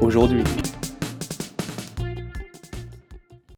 aujourd'hui.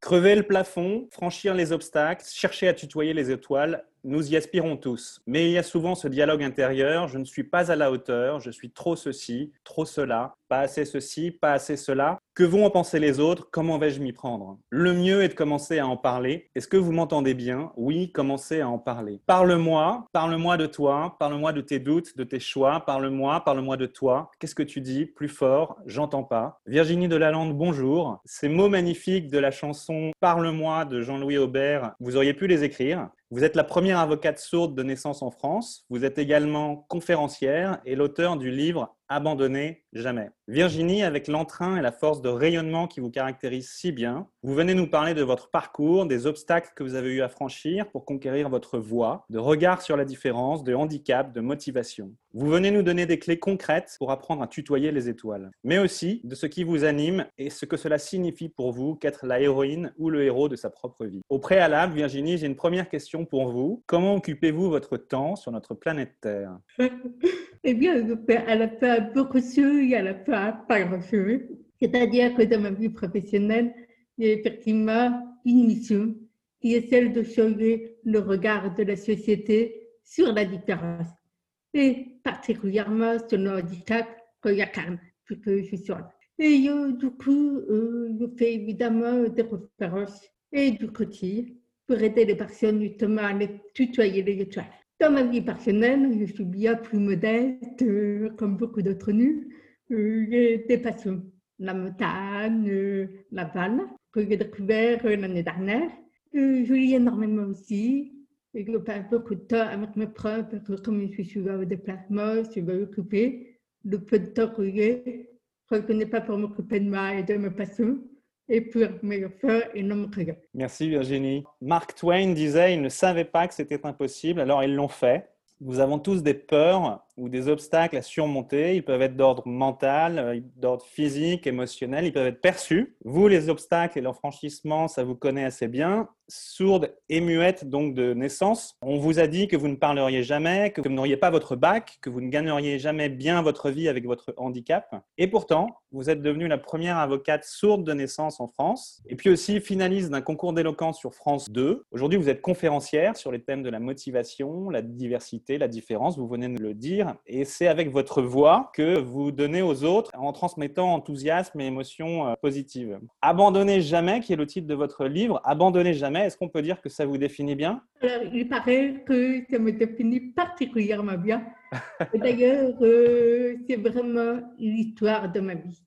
Crever le plafond, franchir les obstacles, chercher à tutoyer les étoiles, nous y aspirons tous. Mais il y a souvent ce dialogue intérieur, je ne suis pas à la hauteur, je suis trop ceci, trop cela, pas assez ceci, pas assez cela. Que vont en penser les autres? Comment vais-je m'y prendre? Le mieux est de commencer à en parler. Est-ce que vous m'entendez bien? Oui, commencez à en parler. Parle-moi, parle-moi de toi, parle-moi de tes doutes, de tes choix, parle-moi, parle-moi de toi. Qu'est-ce que tu dis? Plus fort, j'entends pas. Virginie Delalande, bonjour. Ces mots magnifiques de la chanson Parle-moi de Jean-Louis Aubert, vous auriez pu les écrire. Vous êtes la première avocate sourde de naissance en France. Vous êtes également conférencière et l'auteur du livre Abandonner jamais. Virginie, avec l'entrain et la force de rayonnement qui vous caractérise si bien, vous venez nous parler de votre parcours, des obstacles que vous avez eu à franchir pour conquérir votre voie, de regard sur la différence, de handicap, de motivation. Vous venez nous donner des clés concrètes pour apprendre à tutoyer les étoiles, mais aussi de ce qui vous anime et ce que cela signifie pour vous qu'être la héroïne ou le héros de sa propre vie. Au préalable, Virginie, j'ai une première question pour vous. Comment occupez-vous votre temps sur notre planète Terre? Eh bien, elle a beaucoup de choses, elle a fait pas grand-chose. C'est-à-dire que dans ma vie professionnelle, a effectivement une mission qui est celle de changer le regard de la société sur la différence. Et particulièrement sur le handicap que a puisque je suis Et du coup, euh, je fais évidemment des conférences et du coaching pour aider les personnes justement à les tutoyer les étoiles. Dans ma vie personnelle, je suis bien plus modeste, euh, comme beaucoup d'autres nus. Euh, j'ai des passions, la montagne, euh, la vanne, que j'ai découvert l'année dernière. je lis énormément aussi. Et je passe beaucoup de temps avec mes profs, parce que comme je suis souvent au déplacement, je suis occupée. Le peu de temps que j'ai, je ne connais pas pour m'occuper de moi et de mes passions et pour me faire et non me Merci Virginie. Mark Twain disait il ne savait pas que c'était impossible, alors ils l'ont fait. Nous avons tous des peurs ou des obstacles à surmonter. Ils peuvent être d'ordre mental, euh, d'ordre physique, émotionnel, ils peuvent être perçus. Vous, les obstacles et l'enfranchissement, ça vous connaît assez bien. Sourde et muette, donc de naissance, on vous a dit que vous ne parleriez jamais, que vous n'auriez pas votre bac, que vous ne gagneriez jamais bien votre vie avec votre handicap. Et pourtant, vous êtes devenue la première avocate sourde de naissance en France. Et puis aussi finaliste d'un concours d'éloquence sur France 2. Aujourd'hui, vous êtes conférencière sur les thèmes de la motivation, la diversité, la différence. Vous venez de le dire et c'est avec votre voix que vous donnez aux autres en transmettant enthousiasme et émotions euh, positives. Abandonnez jamais, qui est le titre de votre livre, Abandonnez jamais, est-ce qu'on peut dire que ça vous définit bien? Alors, il paraît que ça me définit particulièrement bien. D'ailleurs, euh, c'est vraiment l'histoire de ma vie.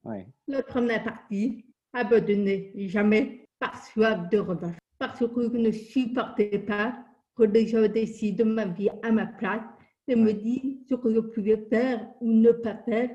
La première partie, abandonner jamais par soif de revanche. Parce que je ne supportais pas que les gens décident de ma vie à ma place et me dit ce que je pouvais faire ou ne pas faire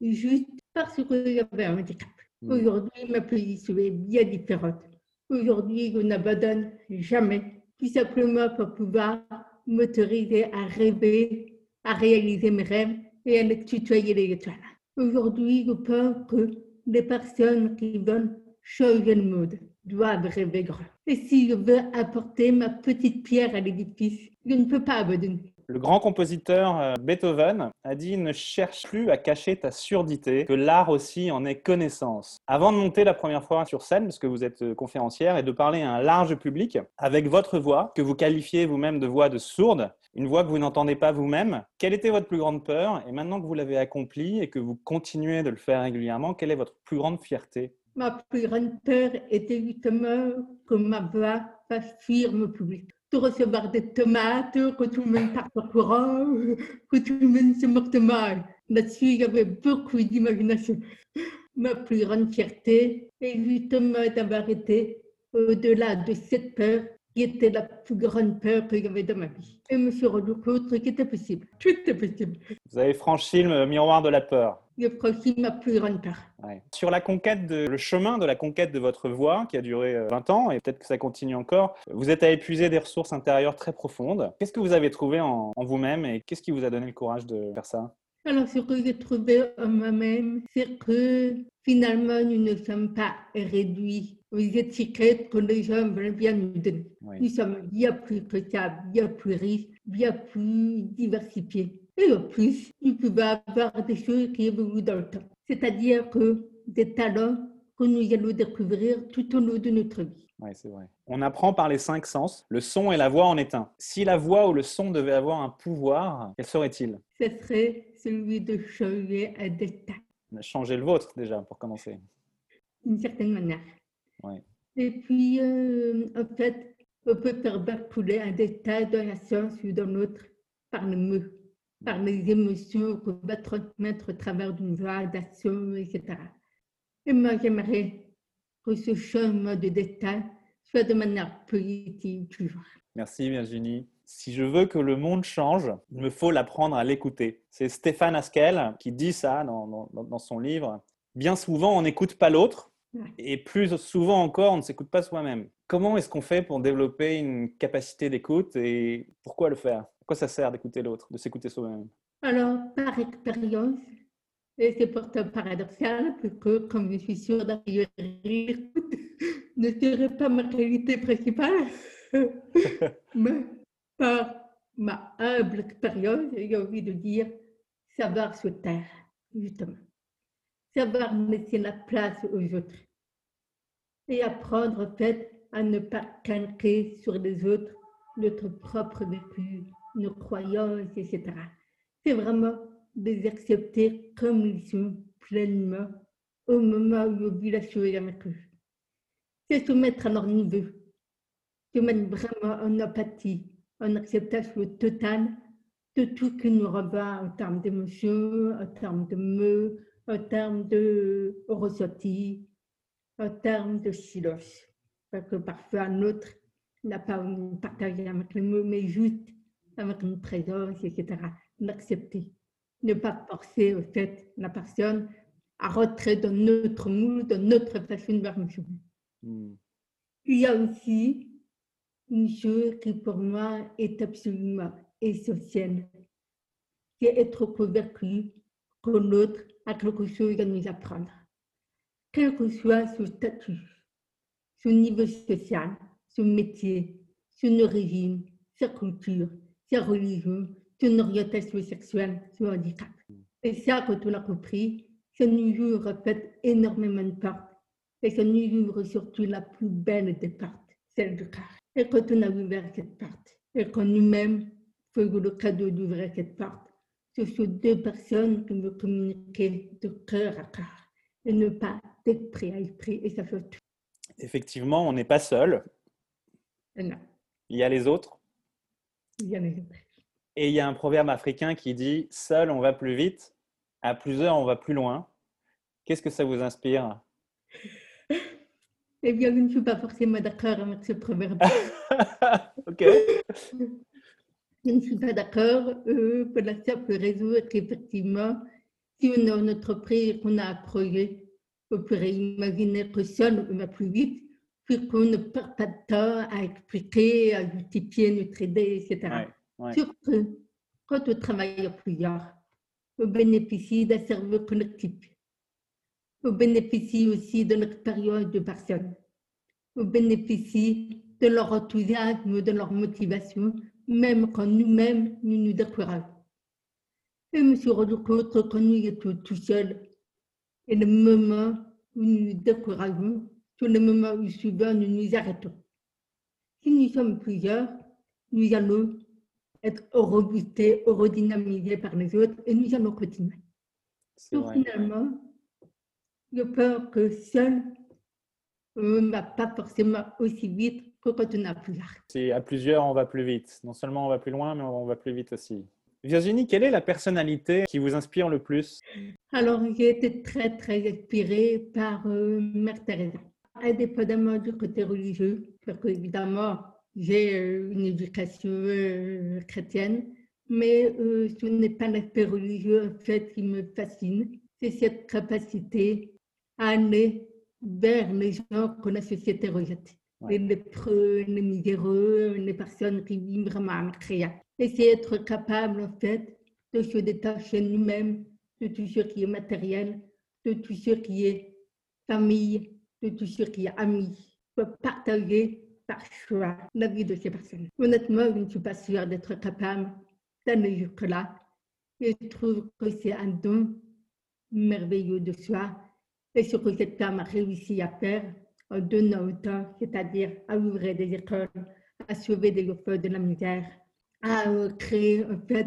juste parce que j'avais un handicap. Mm. Aujourd'hui, ma position est bien différente. Aujourd'hui, je n'abandonne jamais, tout simplement pour pouvoir m'autoriser à rêver, à réaliser mes rêves et à les tutoyer les étoiles. Aujourd'hui, je pense que les personnes qui veulent changer le monde doivent rêver grand. Et si je veux apporter ma petite pierre à l'édifice, je ne peux pas abandonner. Le grand compositeur euh, Beethoven a dit Ne cherche plus à cacher ta surdité, que l'art aussi en est connaissance. Avant de monter la première fois sur scène, parce que vous êtes euh, conférencière, et de parler à un large public, avec votre voix, que vous qualifiez vous-même de voix de sourde, une voix que vous n'entendez pas vous-même, quelle était votre plus grande peur? Et maintenant que vous l'avez accomplie et que vous continuez de le faire régulièrement, quelle est votre plus grande fierté? Ma plus grande peur était justement que ma voix fasse fuir le public de recevoir des tomates, que tout le monde parte au courant, que tout le monde se morte mal. Là-dessus, il y avait beaucoup d'imagination. Ma plus grande fierté est justement d'avoir été au-delà de cette peur qui était la plus grande peur que j'avais dans ma vie. Et me suis rendu compte qu'il était possible. Tout est possible. Vous avez franchi le miroir de la peur. Je franchis ma plus grande peur. Sur la conquête, de, le chemin de la conquête de votre voix, qui a duré 20 euh, ans, et peut-être que ça continue encore, vous êtes à épuiser des ressources intérieures très profondes. Qu'est-ce que vous avez trouvé en, en vous-même et qu'est-ce qui vous a donné le courage de faire ça? Alors, ce que j'ai trouvé en moi-même, c'est que finalement, nous ne sommes pas réduits aux étiquettes que les gens veulent bien nous donner. Nous sommes bien plus que ça, bien plus riches, bien plus diversifiés. Et en plus, nous pouvons avoir des choses qui évoluent dans le temps. C'est-à-dire que des talents que nous allons découvrir tout au long de notre vie. Oui, c'est vrai. On apprend par les cinq sens. Le son et la voix en est un. Si la voix ou le son devait avoir un pouvoir, quel serait-il? Ce serait celui de changer un destin. Changer le vôtre déjà, pour commencer. D'une certaine manière. Oui. Et puis, euh, en fait, on peut faire basculer un destin dans la science ou dans l'autre par le mot, par les émotions qu'on va transmettre au travers d'une voix, d'action, etc. Et moi, j'aimerais que ce changement de destin soit de manière positive toujours. Merci Virginie. Si je veux que le monde change, il me faut l'apprendre à l'écouter. C'est Stéphane Askel qui dit ça dans, dans, son livre. Bien souvent, on n'écoute pas l'autre et plus souvent encore, on ne s'écoute pas soi-même. Comment est-ce qu'on fait pour développer une capacité d'écoute et pourquoi le faire? Pourquoi ça sert d'écouter l'autre, de s'écouter soi-même? Alors, par expérience, et c'est pourtant paradoxal, que comme je suis sûre d'arriver ne serait pas ma qualité principale, mais par ma humble expérience, j'ai envie de dire savoir se taire, justement. Savoir laisser la place aux autres. Et apprendre, en fait, à ne pas calquer sur les autres notre propre vécu, nos croyances, etc. C'est vraiment les accepter comme ils sont pleinement au moment où on vit la chose avec eux. C'est se mettre à leur niveau, se mettre vraiment en apathie, en acceptation totale de tout ce qui nous rebat en termes d'émotions, en termes de mots, en termes de ressenti, en termes de silence. Parce que parfois, un autre n'a pas partagé avec les mots, mais juste avec une présence, etc. L'accepter ne pas forcer au fait la personne à rentrer dans notre moule, dans notre façon de voir hmm. Il y a aussi une chose qui pour moi est absolument essentielle, c'est être convaincu que l'autre a quelque chose à nous apprendre. Quel que soit son statut, son niveau social, son métier, son origine, sa culture, sa religion, son orientation sexuelle, son handicap. Et ça, quand on a compris, ça nous fait énormément de portes. Et ça nous surtout la plus belle des portes, celle du cœur. Et quand on a ouvert cette porte, et quand nous-mêmes faisons le cadeau d'ouvrir cette porte, ce sont deux personnes qui me communiquer de cœur à cœur et ne pas d'esprit à esprit, et ça fait tout. Effectivement, on n'est pas seul. Non. Il y a les autres. Il y a les autres. Et il y a un proverbe africain qui dit Seul, on va plus vite, à plusieurs, on va plus loin. Qu'est-ce que ça vous inspire? Eh bien, je ne suis pas forcément d'accord avec ce proverbe. ok. Je ne suis pas d'accord euh, pour la simple raison qu'effectivement, si on a une entreprise qu'on a un projet, on pourrait imaginer que seul, on va plus vite, qu'on ne perd pas de temps à expliquer, à justifier notre idée, etc. Surtout quand on travaille à plusieurs, on bénéficie d'un cerveau collectif. On bénéficie aussi de l'expérience de personnes. On bénéficie de leur enthousiasme, de leur motivation, même quand nous-mêmes, nous nous décourageons. Et je me suis rendu compte que quand nous étions tout seuls, et le moment où nous nous décourageons, c'est le moment où souvent nous nous arrêtons. Si nous sommes plusieurs, nous allons être reboosté, redynamisé par les autres et nous allons continuer. Donc finalement, je peur que seul, on ne va pas forcément aussi vite que quand on a plusieurs. Si à plusieurs, on va plus vite. Non seulement on va plus loin, mais on va plus vite aussi. Virginie, quelle est la personnalité qui vous inspire le plus? Alors, j'ai été très, très inspirée par euh, Mère Teresa. Indépendamment du côté religieux, parce qu'évidemment, j'ai euh, une éducation euh, chrétienne, mais euh, ce n'est pas l'aspect religieux en fait qui me fascine. c'est cette capacité à aller vers les gens que la société rejette. Les lépreux, les miséreux, les personnes qui vivent vraiment en créa. Et c'est être capable, en fait, de se détacher nous-mêmes de tout ce qui est matériel, de tout ce qui est famille, de tout ce qui est amis, pour partager par choix la vie de ces personnes. Honnêtement, je ne suis pas sûre d'être capable d'aller jusque-là. Je trouve que c'est un don merveilleux de soi et ce que cette femme a réussi à faire en donnant autant, c'est-à-dire à ouvrir des écoles, à sauver des enfants de la misère, à créer en fait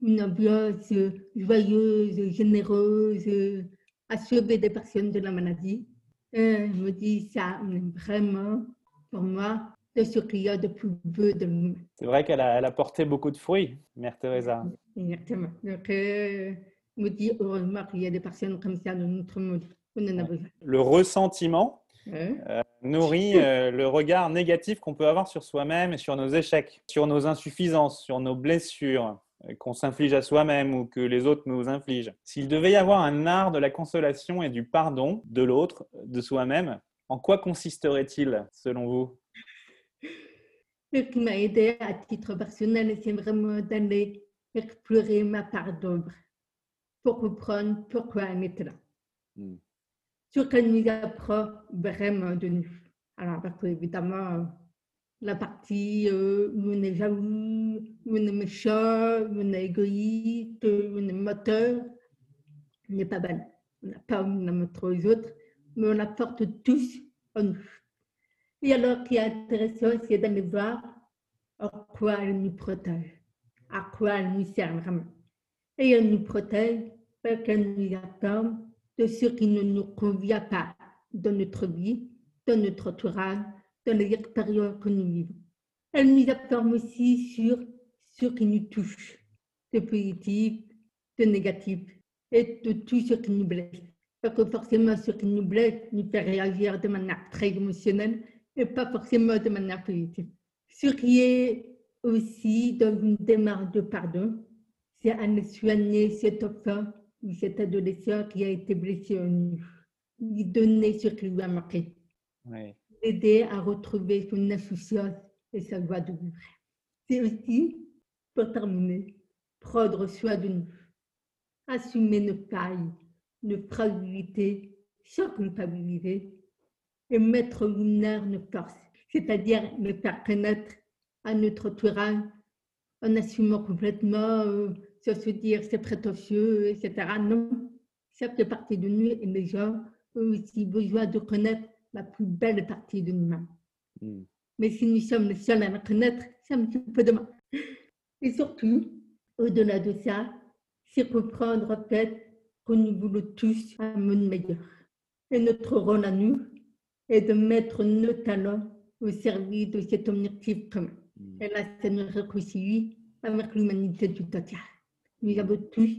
une ambiance joyeuse, généreuse, à sauver des personnes de la maladie. Et je me dis, ça, vraiment, pour moi, de ce qu'il y a de plus beau de nous. C'est vrai qu'elle a, elle a porté beaucoup de fruits, Mère Teresa. Exactement. Donc, euh, je me dis, heureusement qu'il y a des personnes comme ça dans notre monde. On en a besoin. Le ressentiment euh, nourrit euh, le regard négatif qu'on peut avoir sur soi-même et sur nos échecs, sur nos insuffisances, sur nos blessures, euh, qu'on s'inflige à soi-même ou que les autres nous infligent. S'il devait y avoir un art de la consolation et du pardon de l'autre, de soi-même, en quoi consisterait-il selon vous? Ce qui m'a aidé à titre personnel, c'est vraiment d'aller explorer ma part d'ombre pour comprendre pourquoi elle est là. Hmm. Ce qu'elle nous apprend vraiment de nous. Alors, parce qu'évidemment, la partie euh, où on est jaloux, où on est méchant, où on est égoïste, où on est moteur, n'est pas bonne. On n'a pas envie de montrer aux autres, mais on la porte tous en nous. Et alors, ce qui est intéressant, c'est d'aller voir à quoi elle nous protège, à quoi elle nous sert vraiment. Et elle nous protège parce qu'elle nous attend de ce qui ne nous convient pas dans notre vie, dans notre entourage, dans les expériences que nous vivons. Elle nous informe aussi sur ce qui nous touche, de positif, de négatif, et de tout ce qui nous blesse. Parce que forcément, ce qui nous blesse nous fait réagir de manière très émotionnelle et pas forcément de manière positive. Ce qui est aussi dans une démarche de pardon, c'est à soigner cet enfant ou cet adolescent qui a été blessé en nous, lui donner ce qui lui a manqué. Oui aider à retrouver son insouciance et sa joie de vivre. C'est aussi, pour terminer, prendre soin de nous, assumer nos failles, nos fragilités, sans culpabilité, et mettre en lumière nos forces, c'est-à-dire les faire connaître à notre entourage en assumant complètement, euh, sans se dire c'est prétentieux, etc. Non, ça fait partie de nous et les gens ont aussi besoin de connaître la plus belle partie de nous-mêmes. Hmm. Mais si nous sommes les seuls à la connaître, c'est un petit peu demain. Et surtout, au-delà de ça, c'est comprendre en fait que nous voulons tous un monde meilleur. Et notre rôle à nous est de mettre nos talents au service de cet objectif commun. Hmm. Et là, ça nous réconcilie avec l'humanité tout entière. Nous avons tous,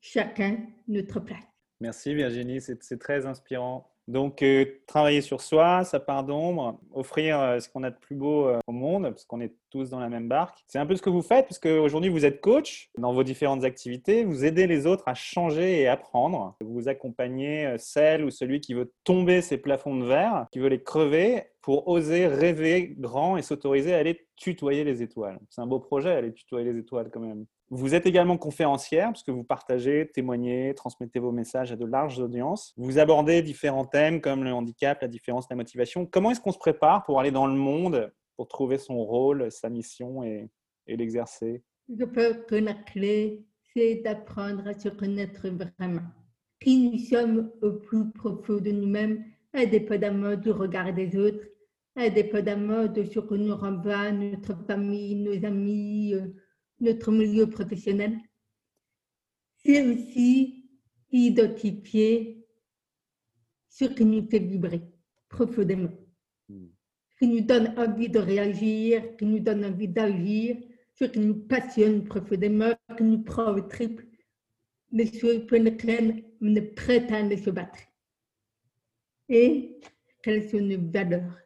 chacun, notre place. Merci Virginie, c'est très inspirant. Donc, euh, travailler sur soi, sa part d'ombre, offrir euh, ce qu'on a de plus beau euh, au monde, parce qu'on est tous dans la même barque. C'est un peu ce que vous faites, puisque aujourd'hui vous êtes coach dans vos différentes activités. Vous aidez les autres à changer et apprendre. Vous accompagnez celle ou celui qui veut tomber ses plafonds de verre, qui veut les crever pour oser rêver grand et s'autoriser à aller tutoyer les étoiles. C'est un beau projet, aller tutoyer les étoiles quand même. Vous êtes également conférencière, puisque vous partagez, témoignez, transmettez vos messages à de larges audiences. Vous abordez différents thèmes comme le handicap, la différence, la motivation. Comment est-ce qu'on se prépare pour aller dans le monde, pour trouver son rôle, sa mission et, l'exercer? Je pense que la clé, c'est d'apprendre à se connaître vraiment. Qui nous sommes au plus profond de nous-mêmes, indépendamment du regard des autres, indépendamment de ce que nous renvoie notre famille, nos amis, euh, notre milieu professionnel, c'est aussi identifier ce qui nous fait vibrer profondément, qui nous donne envie de réagir, qui nous donne envie d'agir, ce qui nous passionne profondément, qui nous prend au triple, mais choses pour lesquelles on est prêt à se battre. Et quelles sont nos valeurs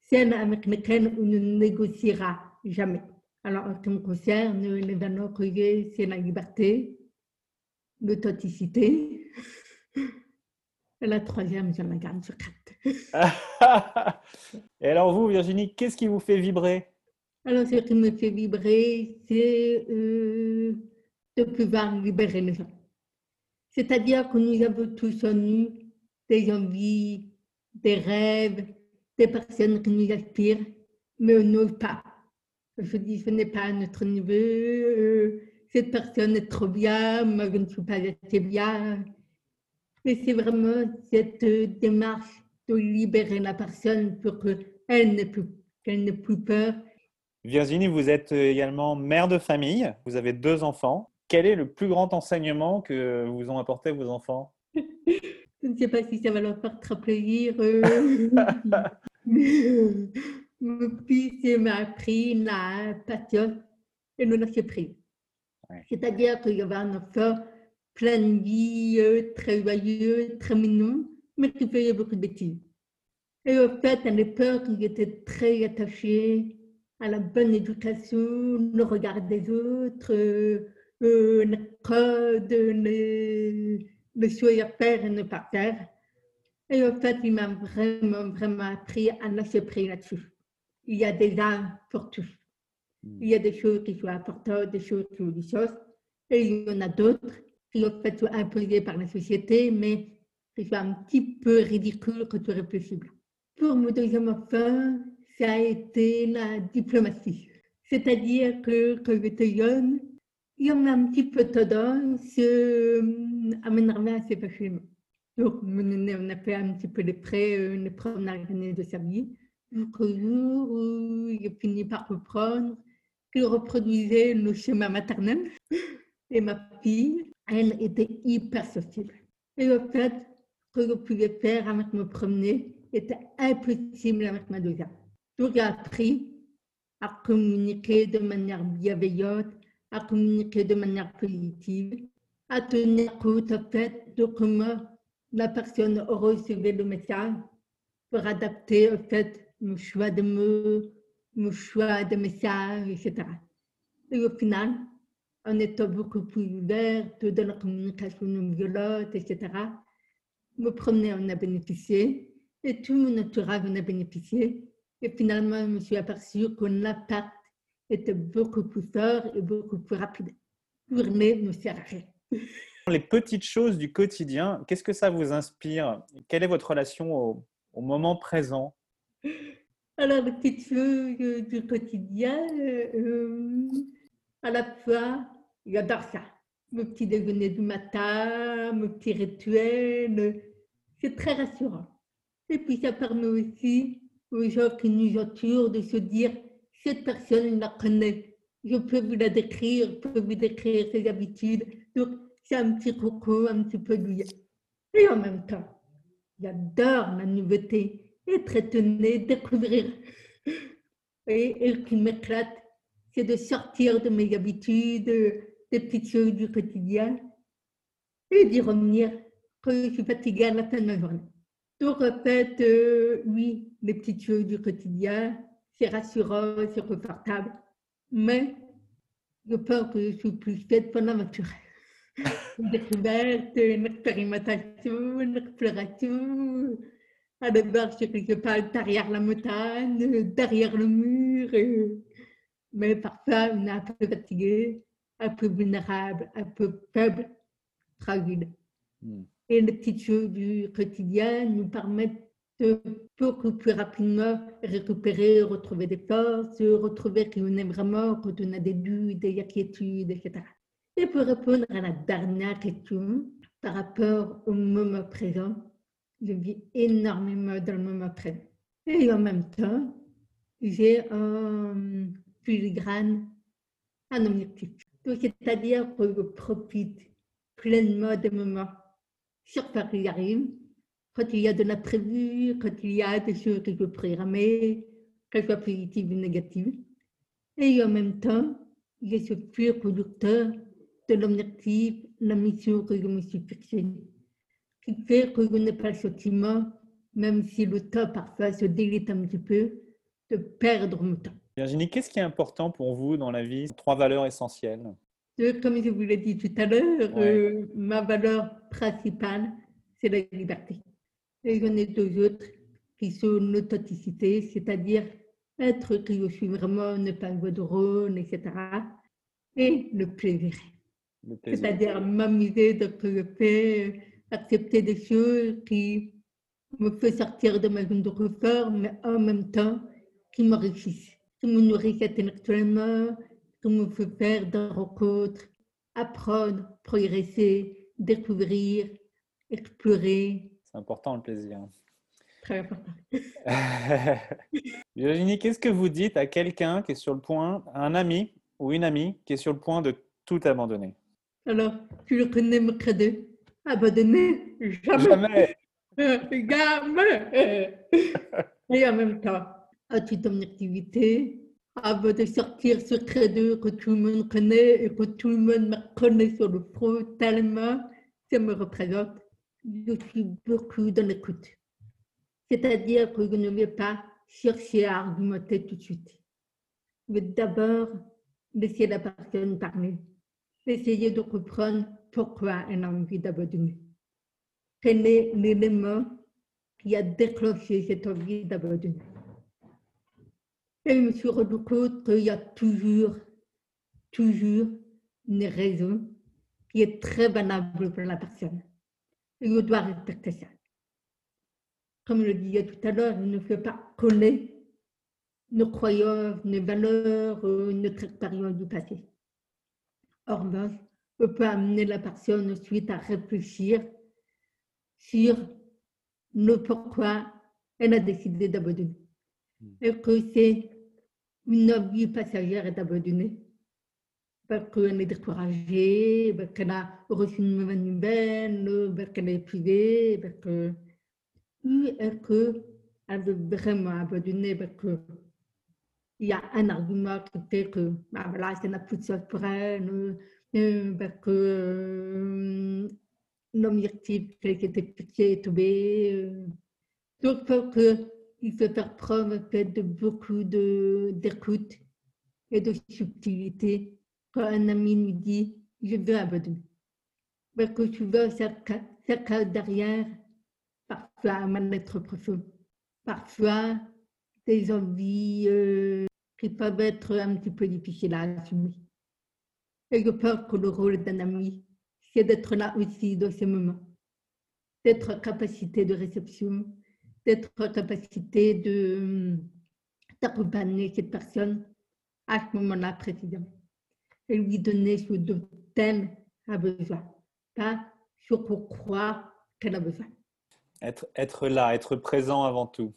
Celles avec lesquelles on ne négociera jamais. Alors, en ce qui me concerne, les valeurs c'est la liberté, l'authenticité, Et la troisième, je la garde sur quatre. Et alors vous, Virginie, qu'est-ce qui vous fait vibrer? Alors, ce qui me fait vibrer, c'est euh, de pouvoir libérer les gens. C'est-à-dire que nous avons tous en nous des envies, des rêves, des personnes qui nous aspirent, mais on n'ose pas. Je dis, ce n'est pas à notre niveau, euh, cette personne est trop bien, moi je ne suis pas assez bien. Mais c'est vraiment cette démarche de libérer la personne pour qu'elle n'ait plus, qu'elle n'ait plus peur. Virginie, vous êtes également mère de famille, vous avez deux enfants. Quel est le plus grand enseignement que vous ont apporté vos enfants? Je ne sais pas si ça va leur faire très plaisir. Mon fils m'a appris la passion et le lâcher prise. C'est-à-dire qu'il y avait un enfant plein de vie, très joyeux, très mignon, mais qui faisait beaucoup de bêtises. Et au fait, à l'époque, il était très attaché à la bonne éducation, le regard des autres, euh, euh, le code, les, les choses à faire et ne pas faire. Et au fait, il m'a vraiment, vraiment appris à lâcher prise là-dessus. Il y a des arts pour tous. Hmm. Il y a des choses qui sont importantes, des choses qui sont des choses. Et il y en a d'autres qui en fait sont imposées par la société, mais qui sont un petit peu ridicules quand tu réfléchis Pour mon deuxième enfant, ça a été la diplomatie. C'est-à-dire que quand j'étais jeune, il y en a un petit peu tendance euh, à m'énerver assez facilement. Donc, on a fait un petit peu les prêts, euh, les premières années de sa vie. Jusqu'au j'ai fini par comprendre qu'il reproduisait le schéma maternel. Et ma fille, elle était hyper sociable. Et le fait que je pouvais faire avec me promener était impossible avec ma deuxième. Donc j'ai appris à communiquer de manière bienveillante, à communiquer de manière positive, à tenir compte en fait de comment la personne recevait le message pour adapter en fait mon choix de mots, mon choix de message, etc. Et au final, en étant beaucoup plus ouverte dans la communication non violente, etc., me promener en a bénéficié et tout mon entourage en a bénéficié. Et finalement, je me suis aperçue que l'impact était beaucoup plus fort et beaucoup plus rapide. Sert à rien. Les petites choses du quotidien, qu'est-ce que ça vous inspire? Quelle est votre relation au, moment présent? Alors, les petites choses du quotidien, euh, à la fois, J'adore ça. Mon petit déjeuner du matin, mon petit rituel, c'est très rassurant. Et puis ça permet aussi aux gens qui nous entourent de se dire, cette personne, je la connaît. Je peux vous la décrire, je peux vous décrire ses habitudes. Donc, c'est un petit coucou, un petit peu douillet. Et en même temps, j'adore la nouveauté, être étonné, découvrir. Et, et qui m'éclate, c'est de sortir de mes habitudes, des petites choses du quotidien et d'y revenir quand je suis fatiguée à la fin de ma journée. Donc, en fait, oui, les petites choses du quotidien, c'est rassurant, c'est confortable, mais je pense que je suis plus faite pour l'aventure. Une découverte, une expérimentation, une exploration, à voir ce que je parle derrière la montagne, derrière le mur, mais parfois on est un peu fatigué un peu vulnérable, un peu faible, fragile. Hmm. Et les petites choses du quotidien nous permettent de beaucoup plus rapidement récupérer, retrouver des forces, retrouver qui on est vraiment quand on a des doutes, des inquiétudes, etc. Et pour répondre à la dernière question, par rapport au moment présent, je vis énormément dans le moment présent. Et en même temps, j'ai un filigrane, un objectif c'est-à-dire que je profite pleinement des moments sur Paris arrive, quand il y a de l'imprévu, quand il y a des choses que je programmer, qu'elles soient positives ou négatives. Et en même temps, je suis pur conducteur de l'objectif, la mission que je me suis fixée, qui fait que je n'ai pas le sentiment, même si le temps parfois se délite un petit peu, de perdre mon temps. Virginie, qu'est-ce qui est important pour vous dans la vie? Trois valeurs essentielles. comme je vous l'ai dit tout à l'heure, euh, ma valeur principale, c'est la liberté. Et j'en ai deux autres qui sont l'authenticité, c'est-à-dire être qui je suis vraiment, ne pas jouer de rôle, etc. Et le plaisir. C'est-à-dire m'amuser de ce que je fais, accepter des choses qui me font sortir de ma zone de confort, mais en même temps qui m'enrichissent, qui me nourrissent intellectuellement, qui me font faire des rencontres, apprendre, progresser, découvrir, explorer. C'est important le plaisir. Très important. Virginie, qu'est-ce que vous dites à quelqu'un qui est sur le point, un ami ou une amie qui est sur le point de tout abandonner? Alors, tu le connais, mon credo Abandonner Jamais. Jamais. Et en même temps, as-tu ton activité? Avant de sortir ce credo que tout le monde connaît et que tout le monde me connaît sur le front tellement ça me représente. Je suis beaucoup dans l'écoute. C'est-à-dire que je ne vais pas chercher à argumenter tout de suite. Mais d'abord, laisser la personne parler. Essayer de comprendre pourquoi elle a envie d'abandonner. Quel est l'élément qui a déclenché cette envie d'abandonner Et je me suis rendu compte qu'il y a toujours, toujours une raison qui est très valable pour la personne. Et je dois respecter ça. Comme je le disais tout à l'heure, il ne faut pas coller nos croyances, nos valeurs, euh, notre expérience du passé. Or, on peut amener la personne ensuite à réfléchir sur le pourquoi elle a décidé d'abandonner. Hmm. Et que c'est une vie passagère d'abandonner parce qu'elle est découragée, parce qu'elle a reçu une mauvaise nouvelle, parce qu'elle est épuisée, parce que. est qu'elle veut vraiment abandonner, parce que il y a un argument qui fait que bah voilà, ça sens pour elle, parce que euh, l'objectif était piqué est tombé. Donc, il faut qu'il faut faire preuve de beaucoup d'écoute et de subtilité quand un ami nous dit je veux abandonner. Parce que tu veux, ça derrière parfois un mal-être profond, parfois des envies euh, qui peuvent être un petit peu difficiles à assumer. Et je pense que le rôle d'un ami, c'est d'être là aussi dans ces moments, d'être en capacité de réception, d'être en capacité de d'accompagner cette personne à ce moment-là précisément et lui donner ce dont elle a besoin, pas ce croit qu'elle a besoin. Être, être là, être présent avant tout.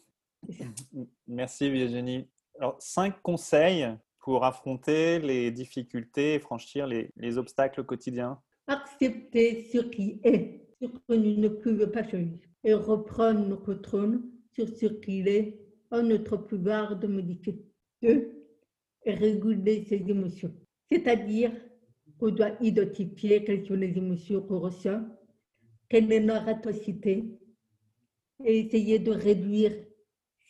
Merci Virginie. Alors, cinq conseils pour affronter les difficultés et franchir les, les obstacles quotidiens. Accepter ce qui est, ce que nous ne pouvons pas changer, et reprendre notre contrôle sur ce qu'il est en notre pouvoir de modifier. Deux, réguler ses émotions, c'est-à-dire qu'on doit identifier quelles sont les émotions qu'on ressent, quelle est notre atrocité, et essayer de réduire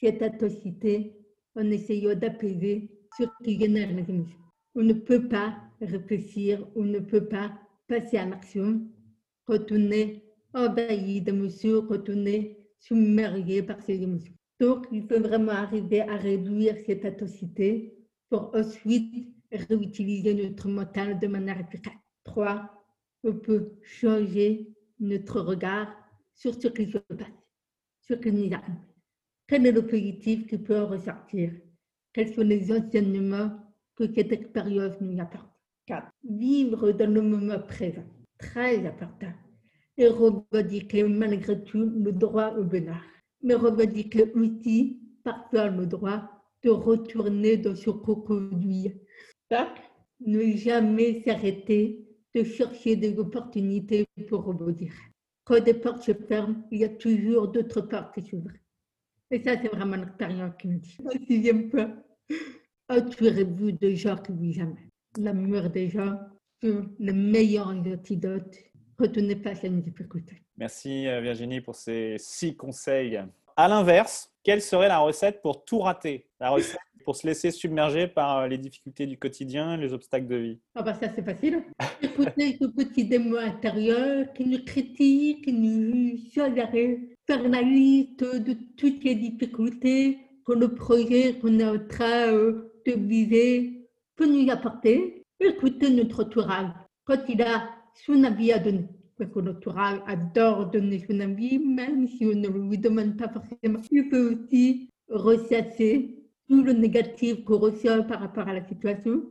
cette atrocité en essayant d'apaiser ce qui génère les émotions. On ne peut pas réfléchir, on ne peut pas passer à l'action est envahi d'émotions, est submergé par ces émotions. Donc, il faut vraiment arriver à réduire cette atrocité pour ensuite réutiliser notre mental de manière efficace. Trois, on peut changer notre regard sur ce qui se passe, sur ce qui nous arrive. Quel est le positif qui peut ressortir? Quels sont les enseignements que cette expérience nous apporte? Quatre, vivre dans le moment présent, très important. Et revendiquer malgré tout le droit au bonheur. Mais revendiquer aussi parfois le droit de retourner dans ce conduit ne jamais s'arrêter de chercher des opportunités pour rebondir. Quand des portes se ferment, il y a toujours d'autres portes qui s'ouvrent. Et ça, c'est vraiment l'expérience qui me dit. Au sixième point, entourez-vous de gens qui vous jamais. L'amour des gens, c'est le meilleur antidote est face à une difficulté. Merci euh, Virginie pour ces six conseils. À l'inverse, quelle serait la recette pour tout rater? La recette pour se laisser submerger par les difficultés du quotidien, les obstacles de vie? Ah bah ça c'est facile. Écouter ce petit démon intérieur qui nous critique, qui nous suggère, de toutes les difficultés que le projet qu'on est en train euh, de viser peut nous apporter. Écouter notre entourage quand il a son avis à donner. Parce que notre entourage adore donner son avis, même si on ne lui demande pas forcément. Il peut aussi ressasser tout le négatif qu'on reçoit par rapport à la situation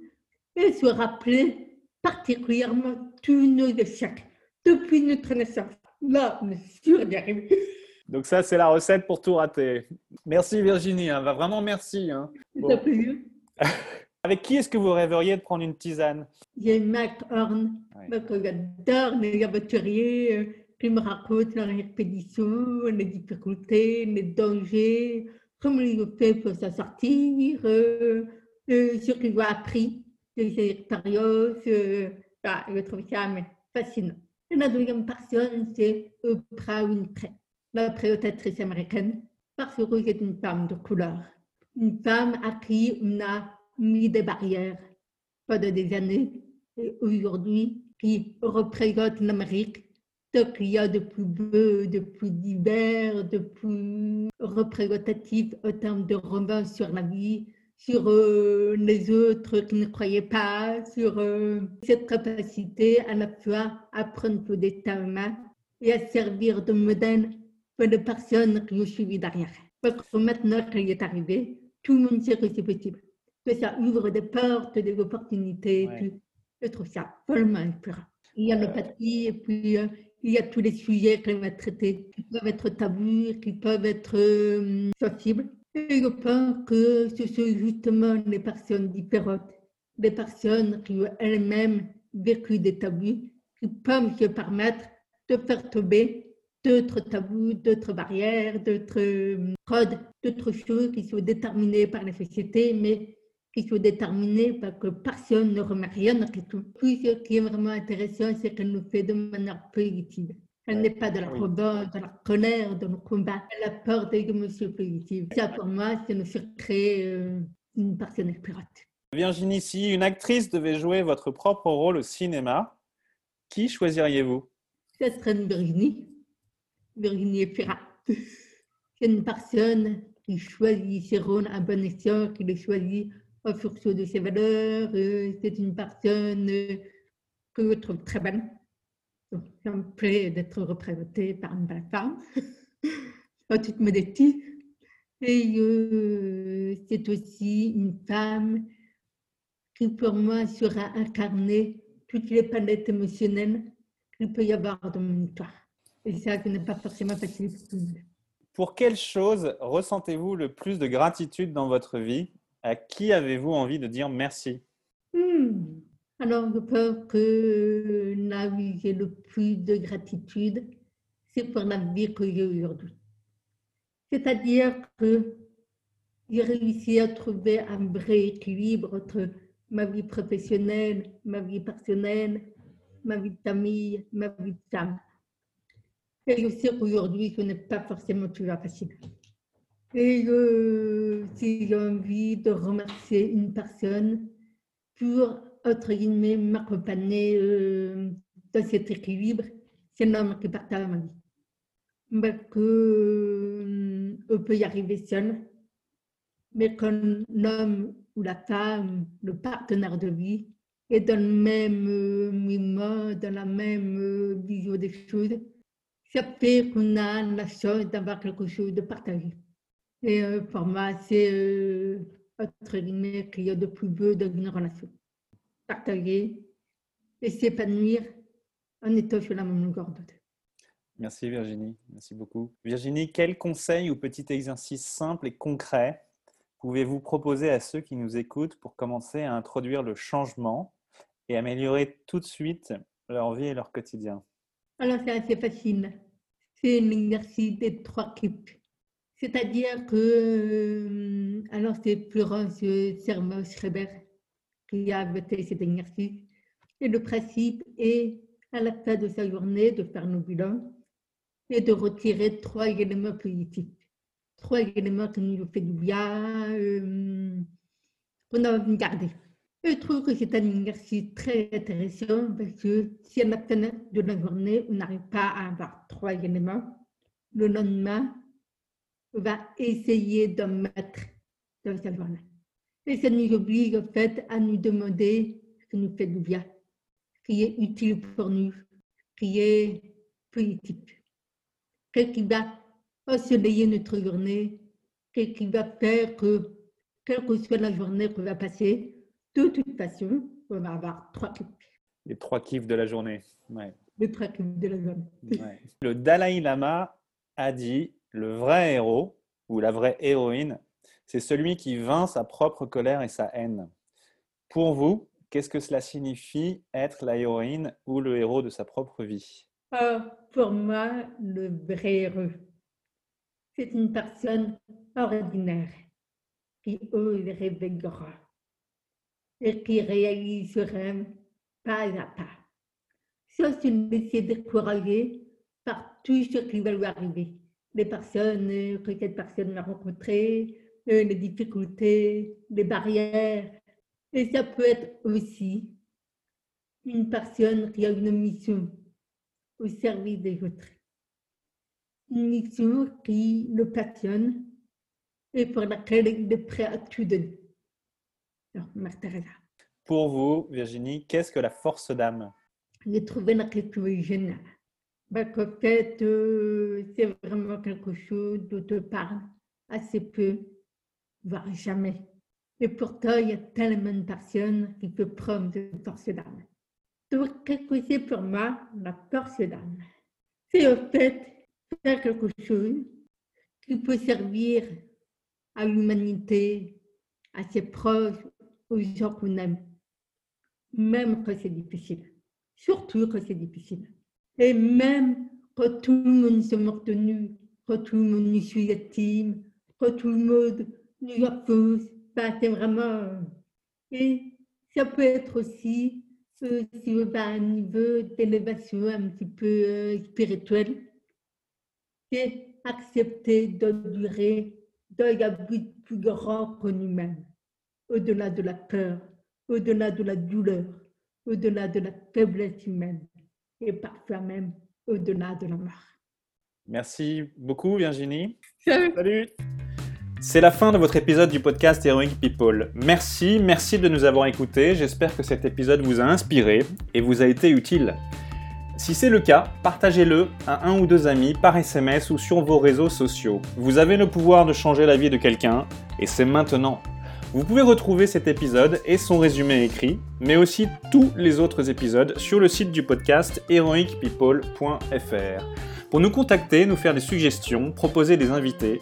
et se rappeler particulièrement tous nos échecs depuis notre naissance. Là, on est sûr d'y arriver. Donc ça, c'est la recette pour tout rater. Merci Virginie, hein. vraiment merci. Hein. Bon. Avec qui est-ce que vous rêveriez de prendre une tisane? J'ai Mac Horn, ouais. j'adore les aventuriers euh, qui me racontent leur expédition, les difficultés, les dangers, comment ils ont fait pour s'en sortir, euh, euh, ce qu'ils ont appris de ces expériences. Euh, je trouve ça mais, fascinant. Et la deuxième personne, c'est Oprah Winfrey, la présentatrice américaine, parce que c'est une femme de couleur, une femme à qui on a mis des barrières. Pendant des années. Et aujourd'hui qui représente l'Amérique. Ce qu'il y a de plus beau, de plus divers, de plus représentatif en termes de romans sur la vie, sur euh, les autres qui ne croyaient pas, sur euh, cette capacité à la fois à prendre le destin humain et à servir de modèle pour les personnes qui ont suivi derrière. Parce que maintenant qu'il est arrivé, tout le monde sait que c'est possible. Que ça ouvre des portes, des opportunités. Ouais. Je trouve ça follement inspirant. Il y a l'empathie et puis euh, il y a tous les sujets qu'elle va traiter qui peuvent être tabous, qui peuvent être euh, sensibles. Et je pense que ce sont justement les personnes différentes, des personnes qui ont elles-mêmes vécu des tabous, qui peuvent se permettre de faire tomber d'autres tabous, d'autres barrières, d'autres codes, d'autres choses qui sont déterminées par la société, mais qui sont déterminées parce que personne ne remet rien en question. Puis ce qui est vraiment intéressant, c'est qu'elle nous fait de manière positive. Elle n'est pas de la rebelle, de la colère, de nos combats. Elle apporte des émotions positives. Ça, pour moi, c'est nous faire créer euh, une personne inspirante. Virginie, si une actrice devait jouer votre propre rôle au cinéma, qui choisiriez-vous? Ce serait une Virginie. Virginie Efira. C'est une personne qui choisit ses rôles à bon escient, qui les choisit en fonction de ses valeurs. Euh, c'est une personne euh, que je trouve très belle. Donc, ça me plaît d'être représentée par une belle femme, en toute modestie. Et euh, c'est aussi une femme qui, pour moi, sera incarner toutes les palettes émotionnelles qu'il peut y avoir dans mon histoire. Et ça, n'est pas forcément facile pour. Pour quelle chose ressentez-vous le plus de gratitude dans votre vie? À qui avez-vous envie de dire merci? Hmm. Alors, je pense que là où j'ai le plus de gratitude, c'est pour la vie que j'ai aujourd'hui. C'est-à-dire que j'ai réussi à trouver un vrai équilibre entre ma vie professionnelle, ma vie personnelle, ma vie de famille, ma vie de femme. Et je sais qu'aujourd'hui, ce n'est pas forcément toujours facile. Et si j'ai envie de remercier une personne pour, entre guillemets, m'accompagner euh, dans cet équilibre, c'est l'homme qui partage ma vie. Parce que euh, peut y arriver seul, mais quand l'homme ou la femme, le partenaire de vie, est dans le même euh, moment, dans la même vision des choses, ça fait qu'on a la chance d'avoir quelque chose de partagé. Et pour moi, c'est euh, entre guillemets qu'il y a de plus beau dans une relation. Partager et s'épanouir en étant sur la même longueur d'onde. Merci Virginie, merci beaucoup. Virginie, quel conseil ou petit exercice simple et concret pouvez-vous proposer à ceux qui nous écoutent pour commencer à introduire le changement et améliorer tout de suite leur vie et leur quotidien? Alors c'est assez facile. C'est l'exercice des trois clips. C'est-à-dire que, euh, alors c'est Florence Sermos-Schreiber qui a voté cet exercice. Et le principe est, à la fin de sa journée, de faire nos bilans et de retirer trois éléments positifs. Trois éléments qui nous fait du bien, euh, qu'on a garder. Je trouve que c'est un exercice très intéressant parce que si la fin de la journée, on n'arrive pas à avoir trois éléments, le lendemain, on va essayer d'en mettre dans sa journée. Et ça nous oblige en fait à nous demander ce qui nous fait du bien, ce qui est utile pour nous, ce qui est politique, ce qui va ensoleiller notre journée, ce qui va faire que, quelle que soit la journée qu'on va passer, de toute façon, on va avoir trois kiffs. Les trois kiffs de la journée. Les trois de la journée. Le Dalai Lama a dit le vrai héros ou la vraie héroïne, c'est celui qui vainc sa propre colère et sa haine. Pour vous, qu'est-ce que cela signifie être la héroïne ou le héros de sa propre vie? Oh, Pour moi, le vrai héros, c'est une personne ordinaire qui ose rêver grand et qui réalise ce rêve pas à pas, sans se laisser décourager par tout ce qui va lui arriver. Les personnes que cette personne a rencontrées, euh, les difficultés, les barrières. Et ça peut être aussi une personne qui a une mission au service des autres. Une mission qui le passionne et pour laquelle il est prêt à tout donner. Pour vous, Virginie, qu'est-ce que la force d'âme? J'ai trouvé la question géniale. Bah, fait, euh, c'est vraiment quelque chose dont on parle assez peu, voire jamais. Et pourtant, il y a tellement de personnes qui peuvent prendre de force d'âme. Donc, qu'est-ce que c'est pour moi la force d'âme? C'est au fait faire quelque chose qui peut servir à l'humanité, à ses proches, aux gens qu'on aime, même quand c'est difficile, surtout quand c'est difficile. Et même quand tout le monde se retenu, quand tout le monde nous suit intime, quand tout le monde nous oppose, bah, c'est vraiment. Et ça peut être aussi, euh, à un niveau d'élévation un petit peu euh, spirituel, c'est accepter d'endurer dans un but plus grand que nous-mêmes au-delà de la peur, au-delà de la douleur, au-delà de la faiblesse humaine et parfois même au-delà de la mort. Merci beaucoup Virginie. Salut. C'est la fin de votre épisode du podcast Heroic People. Merci, merci de nous avoir écoutés. J'espère que cet épisode vous a inspiré et vous a été utile. Si c'est le cas, partagez-le à un ou deux amis par SMS ou sur vos réseaux sociaux. Vous avez le pouvoir de changer la vie de quelqu'un et c'est maintenant. Vous pouvez retrouver cet épisode et son résumé écrit, mais aussi tous les autres épisodes sur le site du podcast heroicpeople.fr. Pour nous contacter, nous faire des suggestions, proposer des invités,